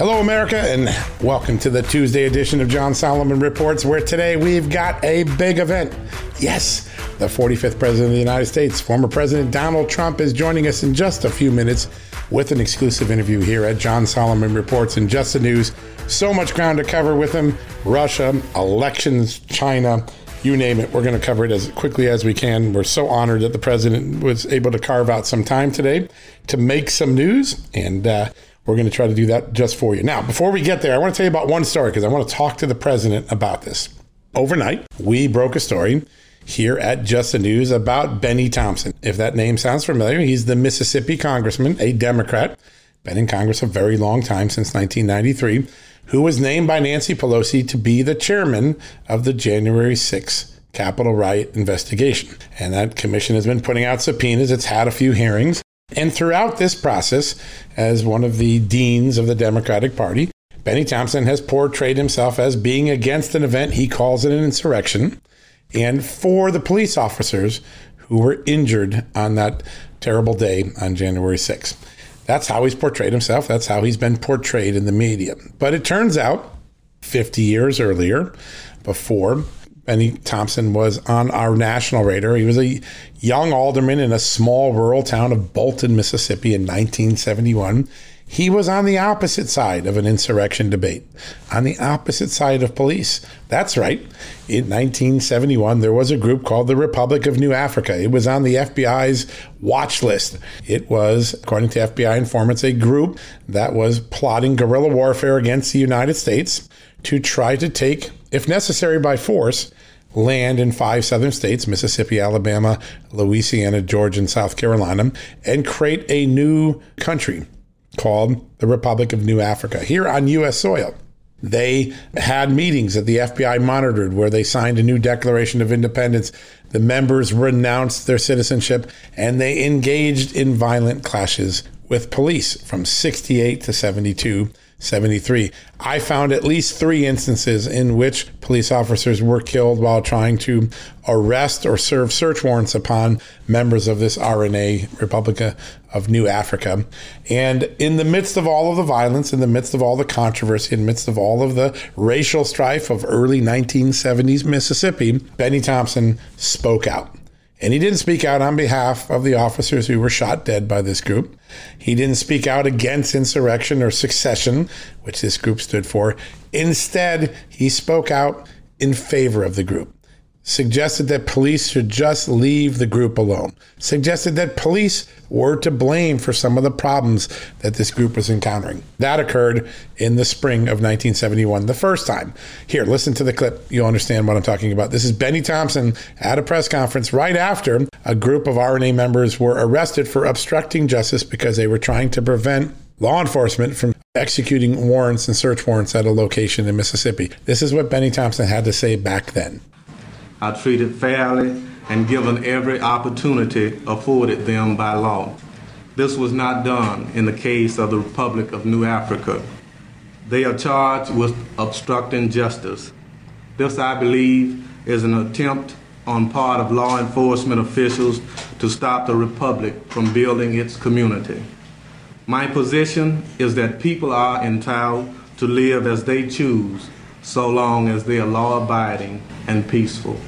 Hello, America, and welcome to the Tuesday edition of John Solomon Reports, where today we've got a big event. Yes, the 45th President of the United States, former President Donald Trump, is joining us in just a few minutes with an exclusive interview here at John Solomon Reports and Just the News. So much ground to cover with him Russia, elections, China, you name it. We're going to cover it as quickly as we can. We're so honored that the president was able to carve out some time today to make some news. And, uh, we're going to try to do that just for you. Now, before we get there, I want to tell you about one story because I want to talk to the president about this. Overnight, we broke a story here at Just the News about Bennie Thompson. If that name sounds familiar, he's the Mississippi congressman, a Democrat, been in Congress a very long time since 1993, who was named by Nancy Pelosi to be the chairman of the January 6th Capitol riot investigation. And that commission has been putting out subpoenas. It's had a few hearings. And throughout this process, as one of the deans of the Democratic Party, Bennie Thompson has portrayed himself as being against an event he calls an insurrection, and for the police officers who were injured on that terrible day on January 6th. That's how he's portrayed himself. That's how he's been portrayed in the media. But it turns out, 50 years earlier, before Bennie Thompson was on our national radar. He was a young alderman in a small rural town of Bolton, Mississippi in 1971. He was on the opposite side of an insurrection debate, on the opposite side of police. That's right. In 1971, there was a group called the Republic of New Africa. It was on the FBI's watch list. It was, according to FBI informants, a group that was plotting guerrilla warfare against the United States to try to take, if necessary by force, land in five southern states Mississippi, Alabama, Louisiana, Georgia, and South Carolina and create a new country called the Republic of New Africa here on U.S. soil. They had meetings that the FBI monitored where they signed a new Declaration of Independence. The members renounced their citizenship and they engaged in violent clashes with police from 68 to 72 73. I found at least three instances in which police officers were killed while trying to arrest or serve search warrants upon members of this RNA, Republic of New Africa. And in the midst of all of the violence, in the midst of all the controversy, in the midst of all of the racial strife of early 1970s Mississippi, Bennie Thompson spoke out. And he didn't speak out on behalf of the officers who were shot dead by this group. He didn't speak out against insurrection or secession, which this group stood for. Instead, he spoke out in favor of the group suggested that police should just leave the group alone, suggested that police were to blame for some of the problems that this group was encountering. That occurred in the spring of 1971, the first time. Here, listen to the clip. You'll understand what I'm talking about. This is Bennie Thompson at a press conference right after a group of RNA members were arrested for obstructing justice because they were trying to prevent law enforcement from executing warrants and search warrants at a location in Mississippi. This is what Bennie Thompson had to say back then are treated fairly and given every opportunity afforded them by law. This was not done in the case of the Republic of New Africa. They are charged with obstructing justice. This, I believe, is an attempt on part of law enforcement officials to stop the Republic from building its community. My position is that people are entitled to live as they choose so long as they are law abiding and peaceful.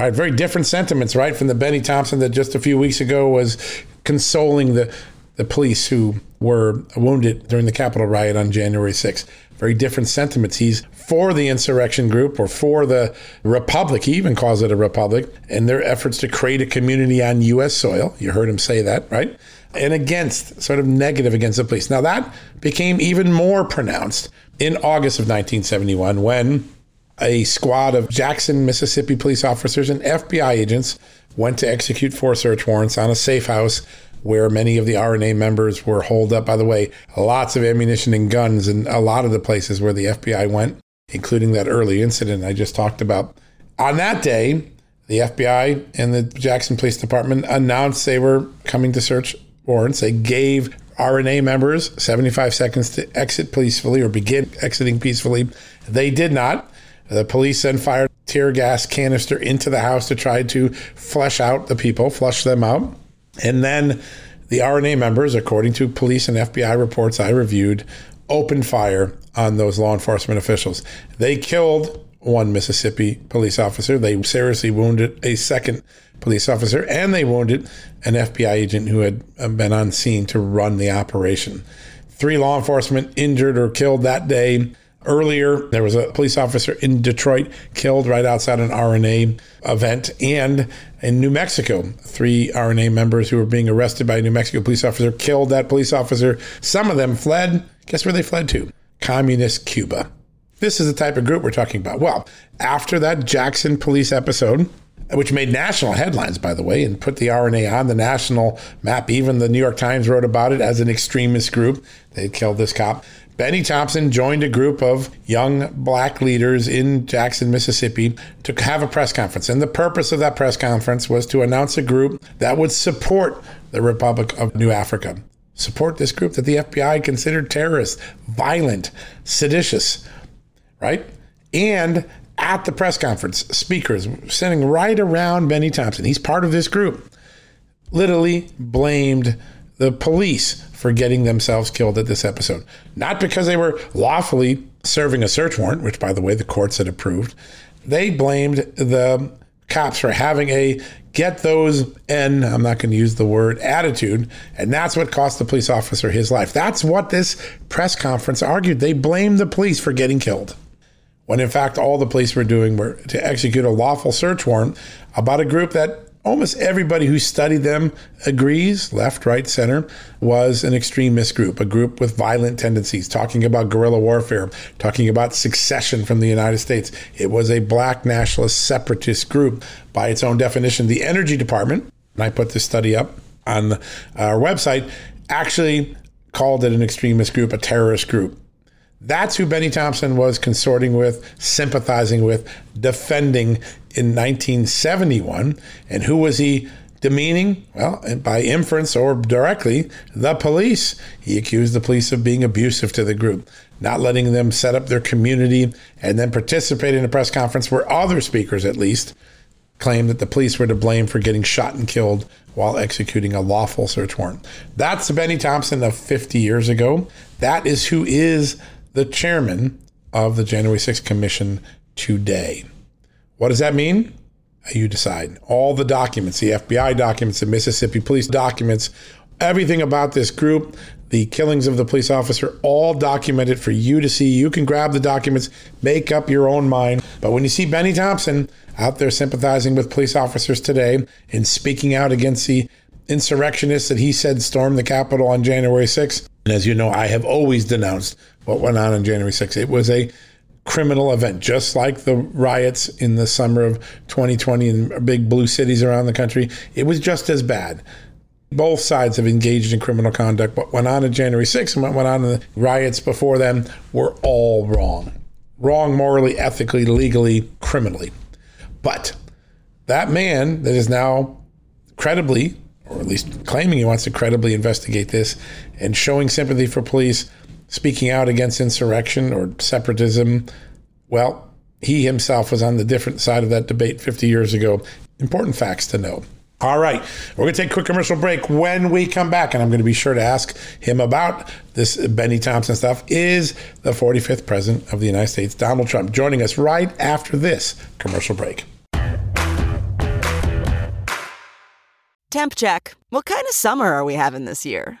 All right, very different sentiments, right, from the Bennie Thompson that just a few weeks ago was consoling the, the police who were wounded during the Capitol riot on January 6th. Very different sentiments. He's for the insurrection group or for the republic. He even calls it a republic and their efforts to create a community on U.S. soil. You heard him say that, right? And against, sort of negative against the police. Now, that became even more pronounced in August of 1971 when a squad of Jackson, Mississippi police officers and FBI agents went to execute four search warrants on a safe house where many of the RNA members were holed up. By the way, lots of ammunition and guns in a lot of the places where the FBI went, including that early incident I just talked about. On that day, the FBI and the Jackson Police Department announced they were coming to search warrants. They gave RNA members 75 seconds to exit peacefully or begin exiting peacefully. They did not. The police then fired tear gas canister into the house to try to flush out the people, flush them out. And then the RNA members, according to police and FBI reports I reviewed, opened fire on those law enforcement officials. They killed one Mississippi police officer. They seriously wounded a second police officer, and they wounded an FBI agent who had uh, been on scene to run the operation. Three law enforcement injured or killed that day. Earlier, there was a police officer in Detroit killed right outside an RNA event. And in New Mexico, three RNA members who were being arrested by a New Mexico police officer killed that police officer. Some of them fled. Guess where they fled to? Communist Cuba. This is the type of group we're talking about. Well, after that Jackson police episode, which made national headlines, by the way, and put the RNA on the national map. Even the New York Times wrote about it as an extremist group. They killed this cop. Bennie Thompson joined a group of young black leaders in Jackson, Mississippi to have a press conference. And the purpose of that press conference was to announce a group that would support the Republic of New Africa. Support this group that the FBI considered terrorist, violent, seditious, right? And at the press conference, speakers sitting right around Bennie Thompson, he's part of this group, literally blamed the police for getting themselves killed at this episode. Not because they were lawfully serving a search warrant, which, by the way, the courts had approved. They blamed the cops for having a get those and I'm not going to use the word attitude. And that's what cost the police officer his life. That's what this press conference argued. They blamed the police for getting killed when in fact all the police were doing were to execute a lawful search warrant about a group that almost everybody who studied them agrees, left, right, center, was an extremist group, a group with violent tendencies, talking about guerrilla warfare, talking about secession from the United States. It was a black nationalist separatist group by its own definition. The Energy Department, and I put this study up on uh, our website, actually called it an extremist group, a terrorist group. That's who Bennie Thompson was consorting with, sympathizing with, defending in 1971. And who was he demeaning? Well, by inference or directly, the police. He accused the police of being abusive to the group, not letting them set up their community, and then participate in a press conference where other speakers, at least, claimed that the police were to blame for getting shot and killed while executing a lawful search warrant. That's Bennie Thompson of 50 years ago. That is who is the chairman of the January 6th Commission today. What does that mean? You decide. All the documents, the FBI documents, the Mississippi police documents, everything about this group, the killings of the police officer, all documented for you to see. You can grab the documents, make up your own mind. But when you see Bennie Thompson out there sympathizing with police officers today and speaking out against the insurrectionists that he said stormed the Capitol on January 6th, and as you know, I have always denounced what went on on January 6th. It was a criminal event, just like the riots in the summer of 2020 in big blue cities around the country. It was just as bad. Both sides have engaged in criminal conduct. What went on in January 6th and what went on in the riots before them were all wrong. Wrong morally, ethically, legally, criminally. But that man that is now credibly, or at least claiming he wants to credibly investigate this and showing sympathy for police, speaking out against insurrection or separatism. Well, he himself was on the different side of that debate 50 years ago. Important facts to know. All right. We're going to take a quick commercial break. When we come back, and I'm going to be sure to ask him about this Bennie Thompson stuff, is the 45th President of the United States, Donald Trump, joining us right after this commercial break. Temp check. What kind of summer are we having this year?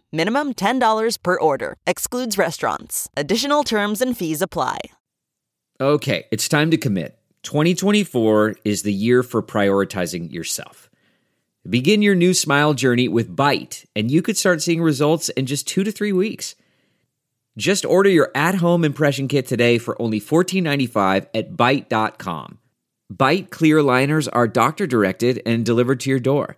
Minimum $10 per order. Excludes restaurants. Additional terms and fees apply. Okay, it's time to commit. 2024 is the year for prioritizing yourself. Begin your new smile journey with Byte, and you could start seeing results in just two to three weeks. Just order your at home impression kit today for only $14.95 at Byte.com. Byte clear liners are doctor directed and delivered to your door.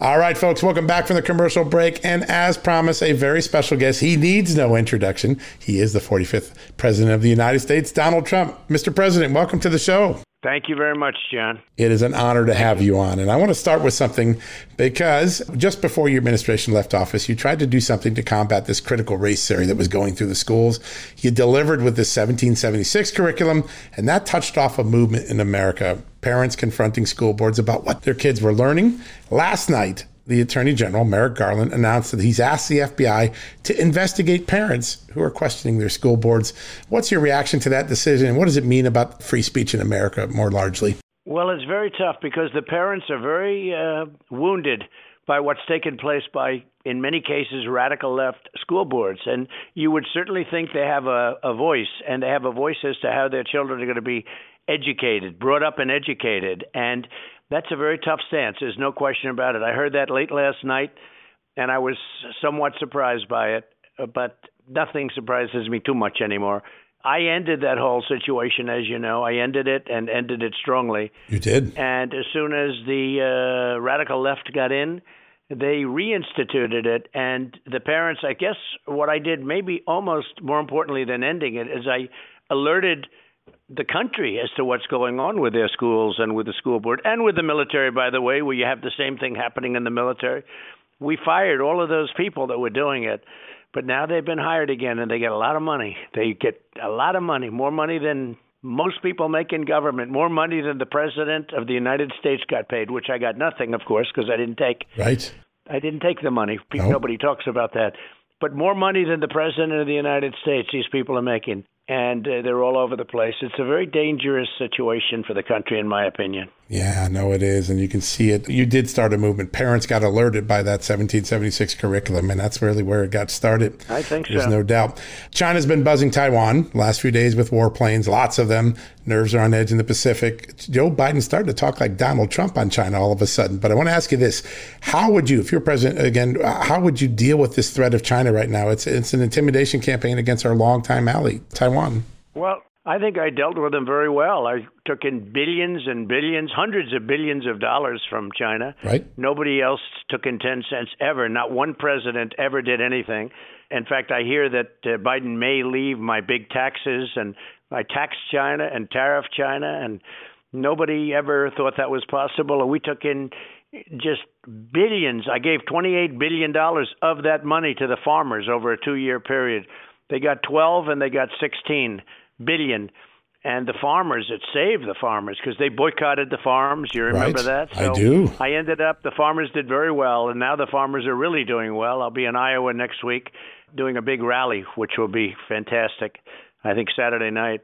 All right, folks, welcome back from the commercial break. And as promised, a very special guest. He needs no introduction. He is the 45th President of the United States, Donald Trump. Mr. President, welcome to the show. Thank you very much, John. It is an honor to have you on. And I want to start with something because just before your administration left office, you tried to do something to combat this critical race theory that was going through the schools. You delivered with the 1776 curriculum, and that touched off a movement in America. Parents confronting school boards about what their kids were learning. Last night, the Attorney General, Merrick Garland, announced that he's asked the FBI to investigate parents who are questioning their school boards. What's your reaction to that decision, and what does it mean about free speech in America more largely? Well, it's very tough because the parents are very uh, wounded by what's taken place by, in many cases, radical left school boards. And you would certainly think they have a, a voice, and they have a voice as to how their children are going to be educated, brought up and educated. And that's a very tough stance. There's no question about it. I heard that late last night, and I was somewhat surprised by it, but nothing surprises me too much anymore. I ended that whole situation, as you know. I ended it and ended it strongly. You did. And as soon as the uh, radical left got in, they reinstituted it. And the parents, I guess, what I did, maybe almost more importantly than ending it, is I alerted the country as to what's going on with their schools and with the school board and with the military, by the way, where you have the same thing happening in the military. We fired all of those people that were doing it, but now they've been hired again and they get a lot of money. They get a lot of money, more money than most people make in government, more money than the president of the United States got paid, which I got nothing, of course, because I didn't take. Right. I didn't take the money. Nope. Nobody talks about that. But more money than the president of the United States these people are making and uh, they're all over the place. It's a very dangerous situation for the country, in my opinion. Yeah, no, it is. And you can see it. You did start a movement. Parents got alerted by that 1776 curriculum, and that's really where it got started. I think There's so. no doubt. China's been buzzing Taiwan last few days with warplanes, lots of them. Nerves are on edge in the Pacific. Joe Biden started to talk like Donald Trump on China all of a sudden. But I want to ask you this How would you, if you're president again, how would you deal with this threat of China right now? It's, it's an intimidation campaign against our longtime ally, Taiwan. Well, I think I dealt with them very well. I took in billions and billions, hundreds of billions of dollars from China. Right. Nobody else took in 10 cents ever. Not one president ever did anything. In fact, I hear that uh, Biden may leave my big taxes and I tax China and tariff China, and nobody ever thought that was possible. And we took in just billions. I gave $28 billion of that money to the farmers over a two year period. They got 12 and they got 16 billion. And the farmers, it saved the farmers because they boycotted the farms. You remember Right. that? I do. I ended up, the farmers did very well, and now the farmers are really doing well. I'll be in Iowa next week doing a big rally, which will be fantastic, I think Saturday night.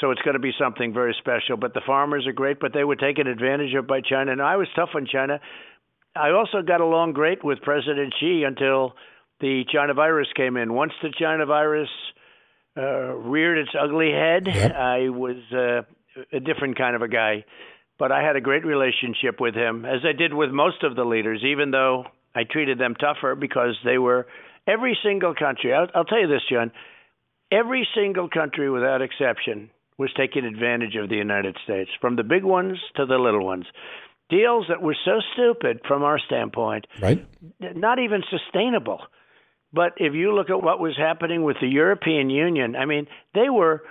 So it's going to be something very special. But the farmers are great, but they were taken advantage of by China. And I was tough on China. I also got along great with President Xi until the China virus came in. Once the China virus uh, reared its ugly head. Yep. I was uh, a different kind of a guy, but I had a great relationship with him, as I did with most of the leaders, even though I treated them tougher because they were every single country. I'll, I'll tell you this, John. Every single country, without exception, was taking advantage of the United States, from the big ones to the little ones. Deals that were so stupid from our standpoint, Right? not even sustainable. But if you look at what was happening with the European Union, I mean, they were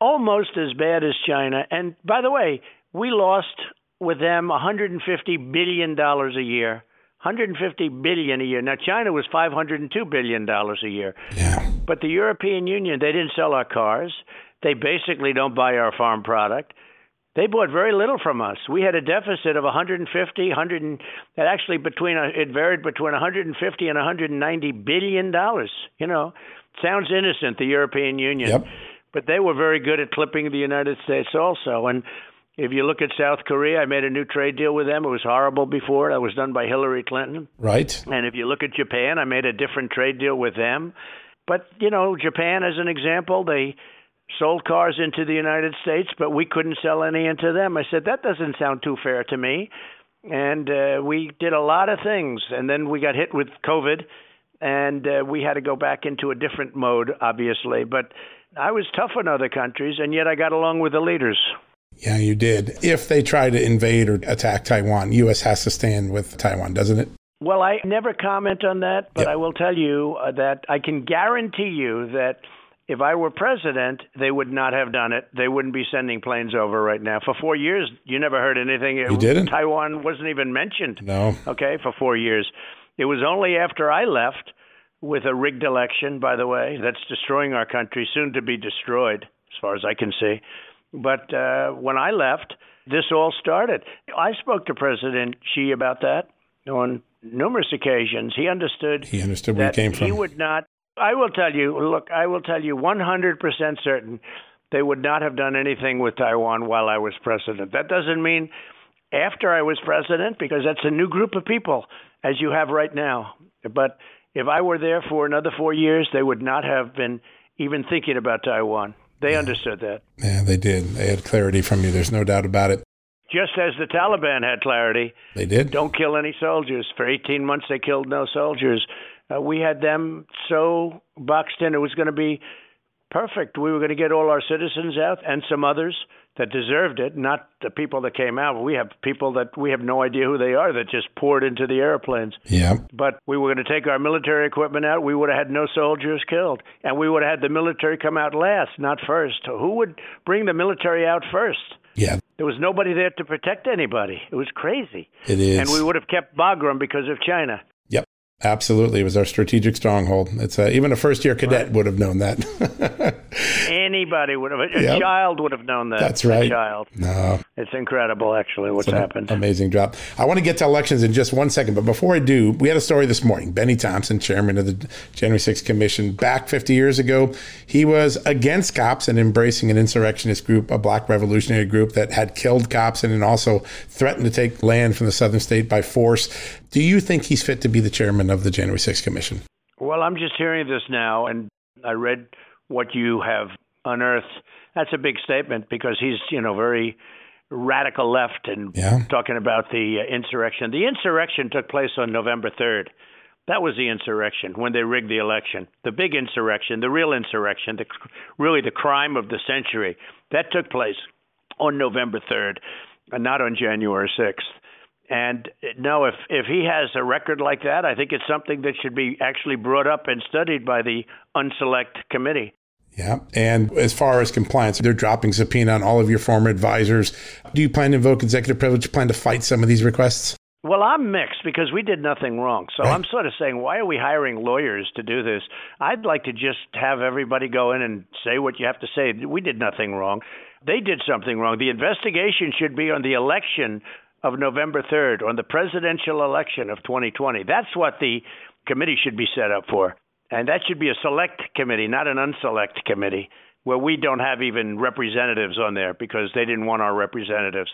almost as bad as China. And by the way, we lost with them 150 billion dollars a year. 150 billion a year. Now China was 502 billion dollars a year. Yeah. But the European Union, they didn't sell our cars. They basically don't buy our farm product. They bought very little from us. We had a deficit of 150, 100, and that actually between uh, it varied between 150 and 190 billion dollars. You know, sounds innocent, the European Union, Yep. but they were very good at clipping the United States also. And if you look at South Korea, I made a new trade deal with them. It was horrible before. That was done by Hillary Clinton. Right? And if you look at Japan, I made a different trade deal with them. But, you know, Japan, as an example, they sold cars into the United States, but we couldn't sell any into them. I said, that doesn't sound too fair to me. And uh, we did a lot of things. And then we got hit with COVID, and uh, we had to go back into a different mode, obviously. But I was tough on other countries, and yet I got along with the leaders. Yeah, you did. If they try to invade or attack Taiwan, U.S. has to stand with Taiwan, doesn't it? Well, I never comment on that, but Yep. I will tell you uh, that I can guarantee you that if I were president, they would not have done it. They wouldn't be sending planes over right now. For four years, you never heard anything. You didn't? Taiwan wasn't even mentioned. No. Okay, for four years. It was only after I left with a rigged election, by the way, that's destroying our country, soon to be destroyed, as far as I can see. But uh, when I left, this all started. I spoke to President Xi about that on numerous occasions. He understood He understood where you came from. he would not. I will tell you. Look, I will tell you 100% certain they would not have done anything with Taiwan while I was president. That doesn't mean after I was president, because that's a new group of people, as you have right now. But if I were there for another four years, they would not have been even thinking about Taiwan. They understood that. Yeah, they did. They had clarity from you. There's no doubt about it. Just as the Taliban had clarity, They did. don't kill any soldiers. For 18 months, they killed no soldiers. Uh, we had them so boxed in, it was going to be perfect. We were going to get all our citizens out and some others that deserved it, not the people that came out. We have people that we have no idea who they are that just poured into the airplanes. Yeah. But we were going to take our military equipment out. We would have had no soldiers killed. And we would have had the military come out last, not first. Who would bring the military out first? Yeah, There was nobody there to protect anybody. It was crazy. it is. And we would have kept Bagram because of China. Absolutely. It was our strategic stronghold. It's uh, even a first year cadet would have known that. Anybody would have, a Yep. child would have known that. That's right. A child. no. It's incredible, actually, what's happened. Amazing job. I want to get to elections in just one second, but before I do, we had a story this morning. Bennie Thompson, chairman of the January 6th Commission, back 50 years ago, he was against cops and embracing an insurrectionist group, a black revolutionary group that had killed cops and also threatened to take land from the southern state by force. Do you think he's fit to be the chairman of the January 6th Commission? Well, I'm just hearing this now, and I read what you have unearthed. That's a big statement because he's, you know, very radical left and Yeah. talking about the uh, insurrection. The insurrection took place on November 3rd. That was the insurrection when they rigged the election. The big insurrection, the real insurrection, the, really the crime of the century. That took place on November 3rd, and not on January 6th. And no, if if he has a record like that, I think it's something that should be actually brought up and studied by the unselect committee. Yeah. And as far as compliance, they're dropping subpoena on all of your former advisors. Do you plan to invoke executive privilege? Plan to fight some of these requests? Well, I'm mixed because we did nothing wrong. So Right. I'm sort of saying, why are we hiring lawyers to do this? I'd like to just have everybody go in and say what you have to say. We did nothing wrong. They did something wrong. The investigation should be on the election of November 3rd, on the presidential election of 2020. That's what the committee should be set up for. And that should be a select committee, not an unselect committee, where we don't have even representatives on there because they didn't want our representatives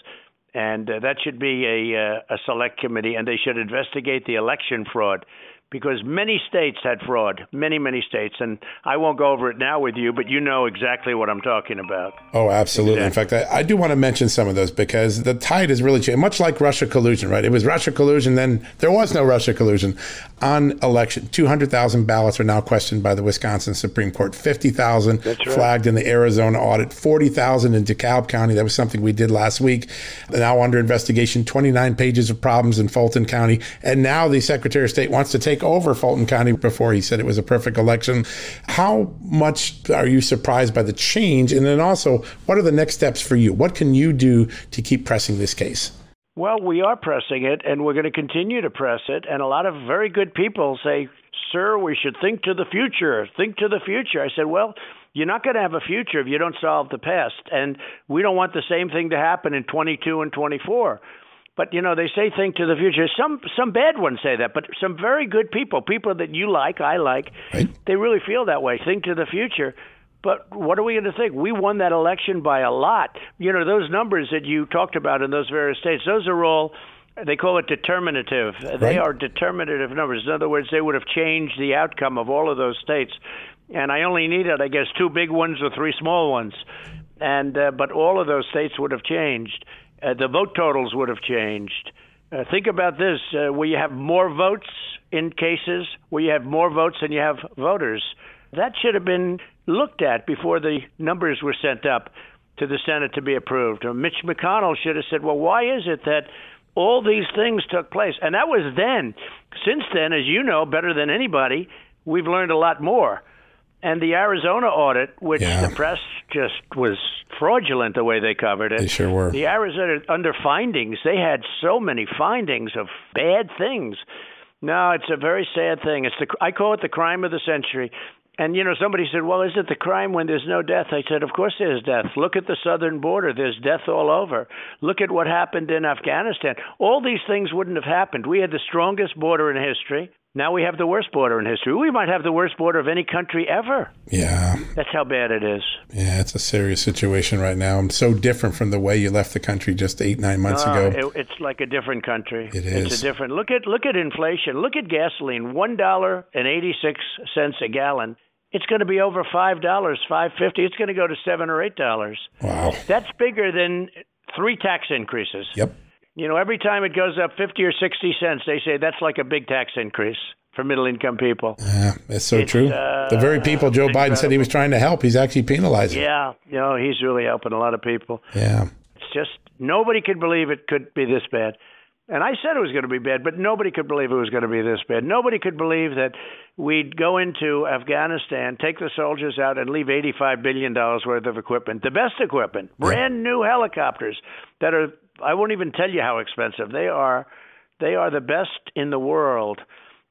and uh, that should be a uh, a select committee, and they should investigate the election fraud because many states had fraud, many, many states. And I won't go over it now with you, but you know exactly what I'm talking about. Oh, absolutely. Exactly. In fact, I, I, do want to mention some of those because the tide is really changed, much like Russia collusion, right? It was Russia collusion, then there was no Russia collusion. On election, 200,000 ballots are now questioned by the Wisconsin Supreme Court, 50,000 right. flagged in the Arizona audit, 40,000 in DeKalb County. That was something we did last week. Now under investigation, 29 pages of problems in Fulton County. And now the Secretary of State wants to take take over Fulton County before he said it was a perfect election. How much are you surprised by the change? And then also, what are the next steps for you? What can you do to keep pressing this case? Well, we are pressing it, and we're going to continue to press it. And a lot of very good people say, Sir, we should think to the future. Think to the future. I said, Well, you're not going to have a future if you don't solve the past. And we don't want the same thing to happen in 22 and 24. But you know, they say think to the future. Some some bad ones say that, but some very good people, people that you like, I like, right. they really feel that way. Think to the future. But what are we going to think? We won that election by a lot. You know, those numbers that you talked about in those various states, those are all they call it determinative. Right. They are determinative numbers. In other words, they would have changed the outcome of all of those states. And I only needed, I guess, two big ones or three small ones. And uh, but all of those states would have changed uh, the vote totals would have changed. Uh, think about this: uh, where you have more votes in cases, where you have more votes than you have voters. That should have been looked at before the numbers were sent up to the Senate to be approved. Or Mitch McConnell should have said, "Well, why is it that all these things took place?" And that was then. Since then, as you know better than anybody, we've learned a lot more and the Arizona audit, which yeah. the press just was fraudulent the way they covered it. They sure were. The Arizona under findings, they had so many findings of bad things. No, it's a very sad thing. It's the I call it the crime of the century. And you know, somebody said, "Well, is it the crime when there's no death?" I said, "Of course there's death. Look at the southern border. There's death all over. Look at what happened in Afghanistan. All these things wouldn't have happened. We had the strongest border in history. Now we have the worst border in history. We might have the worst border of any country ever. Yeah. That's how bad it is. Yeah, it's a serious situation right now. I'm so different from the way you left the country just eight, nine months uh, ago. It, it's like a different country. It is. It's a different. Look at look at inflation. Look at gasoline. One dollar and eighty six cents a gallon. It's going to be over five dollars, five fifty. It's going to go to seven or eight dollars. Wow. That's bigger than three tax increases. Yep. You know, every time it goes up 50 or 60 cents, they say that's like a big tax increase for middle income people. Yeah, that's so it's, true. Uh, the very people Joe Biden said he was trying to help, he's actually penalizing. Yeah, you know, he's really helping a lot of people. Yeah. It's just nobody could believe it could be this bad. And I said it was going to be bad, but nobody could believe it was going to be this bad. Nobody could believe that we'd go into Afghanistan, take the soldiers out, and leave $85 billion worth of equipment, the best equipment, brand new helicopters that are I won't even tell you how expensive they are. They are the best in the world.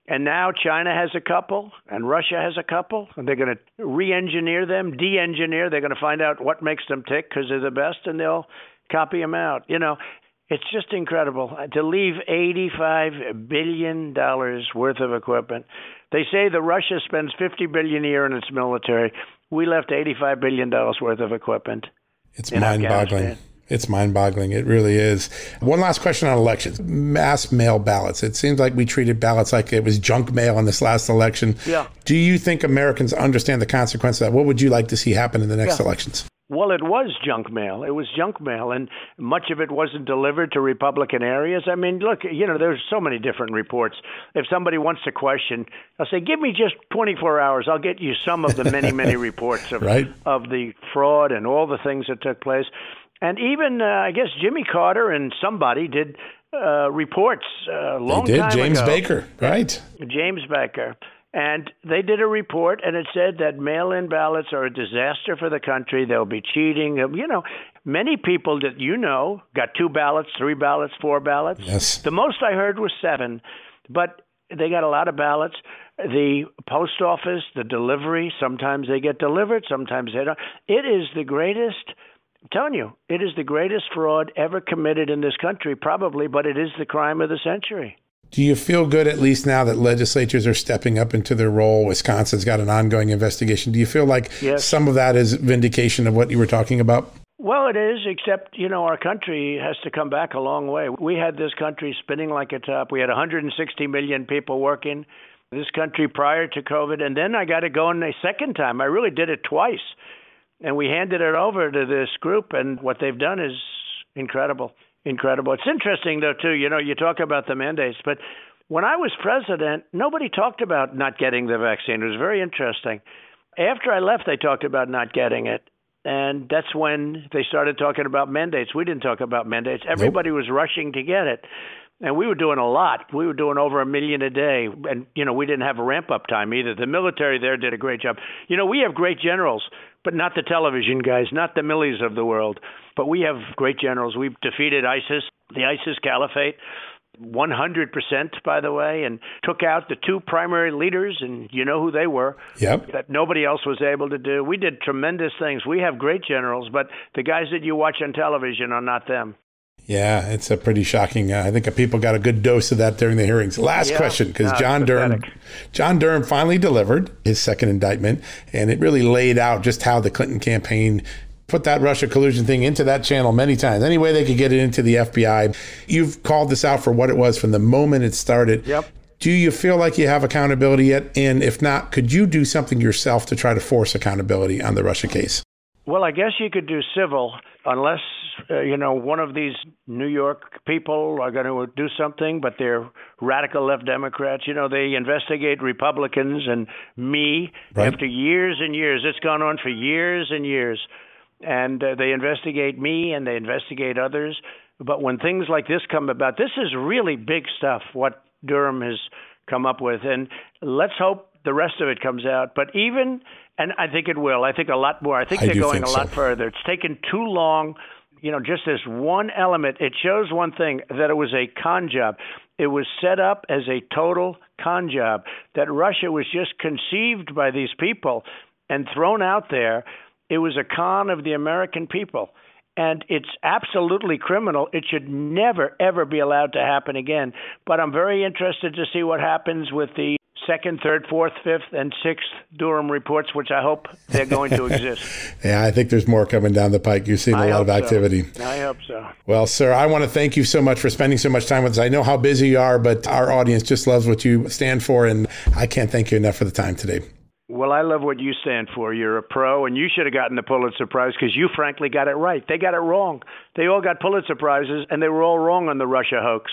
And now China has a couple, and Russia has a couple, and they're going to re-engineer them, de-engineer. They're going to find out what makes them tick because they're the best, and they'll copy them out. You know, it's just incredible uh, to leave 85 billion dollars worth of equipment. They say that Russia spends 50 billion a year in its military. We left 85 billion dollars worth of equipment. It's mind-boggling. It's mind boggling. It really is. One last question on elections mass mail ballots. It seems like we treated ballots like it was junk mail in this last election. Yeah. Do you think Americans understand the consequence of that? What would you like to see happen in the next yeah. elections? Well, it was junk mail. It was junk mail, and much of it wasn't delivered to Republican areas. I mean, look, you know, there's so many different reports. If somebody wants to question, I'll say, give me just 24 hours. I'll get you some of the many, many reports of right. of the fraud and all the things that took place. And even uh, I guess Jimmy Carter and somebody did uh, reports a uh, long they did. time James ago. Baker, right? James Baker. And they did a report, and it said that mail-in ballots are a disaster for the country. There'll be cheating. You know, many people that you know got two ballots, three ballots, four ballots. Yes. The most I heard was seven, but they got a lot of ballots. The post office, the delivery, sometimes they get delivered, sometimes they don't. It is the greatest I'm telling you, it is the greatest fraud ever committed in this country, probably, but it is the crime of the century. Do you feel good at least now that legislatures are stepping up into their role? Wisconsin's got an ongoing investigation. Do you feel like yes. some of that is vindication of what you were talking about? Well, it is, except, you know, our country has to come back a long way. We had this country spinning like a top. We had 160 million people working. this country prior to COVID, and then I got to go in a second time. I really did it twice, and we handed it over to this group, and what they've done is incredible, incredible. It's interesting though too. You know, you talk about the mandates, but when I was president, nobody talked about not getting the vaccine. It was very interesting. After I left, they talked about not getting it. And that's when they started talking about mandates. We didn't talk about mandates. Everybody nope. was rushing to get it and we were doing a lot. We were doing over a million a day, and you know we didn't have a ramp up time either. The military there did a great job. You know we have great generals, but not the television guys, not the Milleys of the world. But we have great generals. We've defeated ISIS, the ISIS caliphate. 100% by the way and took out the two primary leaders and you know who they were yep that nobody else was able to do we did tremendous things we have great generals but the guys that you watch on television are not them yeah, it's a pretty shocking. Uh, I think people got a good dose of that during the hearings. Last yeah, question, because no, John Durham, John Durham finally delivered his second indictment, and it really laid out just how the Clinton campaign put that Russia collusion thing into that channel many times. Any way they could get it into the FBI. You've called this out for what it was from the moment it started. Yep. Do you feel like you have accountability yet? And if not, could you do something yourself to try to force accountability on the Russia case? Well, I guess you could do civil unless uh, you know one of these New York people are going to do something, but they're radical left Democrats. You know, they investigate Republicans and me right. after years and years. It's gone on for years and years, and uh, they investigate me and they investigate others. But when things like this come about, this is really big stuff. What Durham has come up with, and let's hope the rest of it comes out. But even and I think it will. I think a lot more. I think I they're going think a lot so. further. It's taken too long. You know, just this one element, it shows one thing that it was a con job. It was set up as a total con job. That Russia was just conceived by these people and thrown out there. It was a con of the American people and it's absolutely criminal. It should never, ever be allowed to happen again. But I'm very interested to see what happens with the second, third, fourth, fifth, and sixth Durham reports, which I hope they're going to exist. yeah, I think there's more coming down the pike. You've seen a I lot of activity. So. I hope so. Well, sir, I want to thank you so much for spending so much time with us. I know how busy you are, but our audience just loves what you stand for, and I can't thank you enough for the time today. Well, I love what you stand for. You're a pro, and you should have gotten the Pulitzer Prize because you, frankly, got it right. They got it wrong. They all got Pulitzer Prizes, and they were all wrong on the Russia hoax.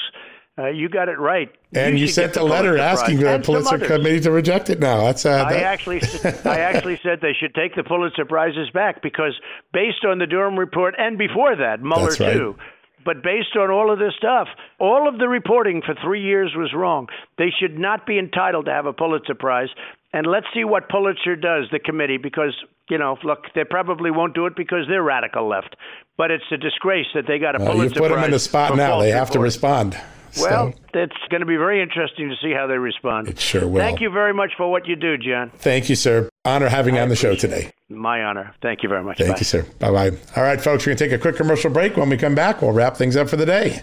Uh, you got it right. And you, you sent a letter asking the Pulitzer Committee to reject it. Now that's. Uh, I actually, I actually said they should take the Pulitzer prizes back because based on the Durham report and before that, Mueller right. too. But based on all of this stuff, all of the reporting for three years was wrong. They should not be entitled to have a Pulitzer Prize. And let's see what Pulitzer does, the committee, because, you know, look, they probably won't do it because they're radical left. But it's a disgrace that they got a well, Pulitzer Prize. You put them in the spot now. They have reporting. to respond. Well, so, it's going to be very interesting to see how they respond. It sure will. Thank you very much for what you do, John. Thank you, sir. Honor having you on the show today. My honor. Thank you very much. Thank Bye. you, sir. Bye bye. All right, folks, we're going to take a quick commercial break. When we come back, we'll wrap things up for the day.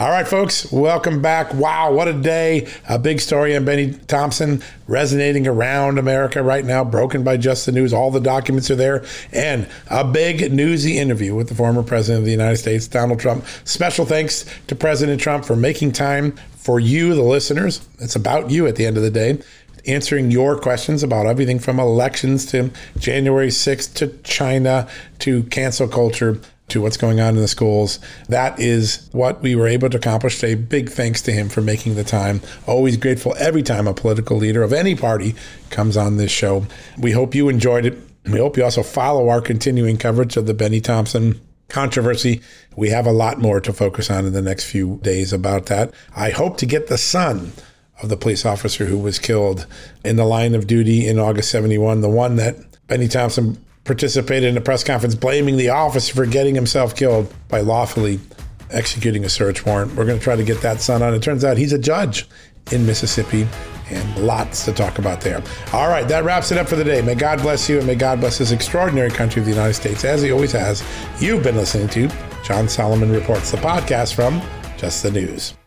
All right, folks, welcome back. Wow, what a day. A big story on Bennie Thompson resonating around America right now, broken by Just the News. All the documents are there. And a big newsy interview with the former president of the United States, Donald Trump. Special thanks to President Trump for making time for you, the listeners. It's about you at the end of the day answering your questions about everything from elections to January 6th to China to cancel culture to what's going on in the schools. That is what we were able to accomplish today. Big thanks to him for making the time. Always grateful every time a political leader of any party comes on this show. We hope you enjoyed it. We hope you also follow our continuing coverage of the Bennie Thompson controversy. We have a lot more to focus on in the next few days about that. I hope to get the son of the police officer who was killed in the line of duty in August 71, the one that Bennie Thompson participated in a press conference blaming the officer for getting himself killed by lawfully executing a search warrant. We're going to try to get that son on. It turns out he's a judge in Mississippi and lots to talk about there. All right, that wraps it up for the day. May God bless you and may God bless this extraordinary country of the United States as he always has. You've been listening to John Solomon Reports, the podcast from Just the News.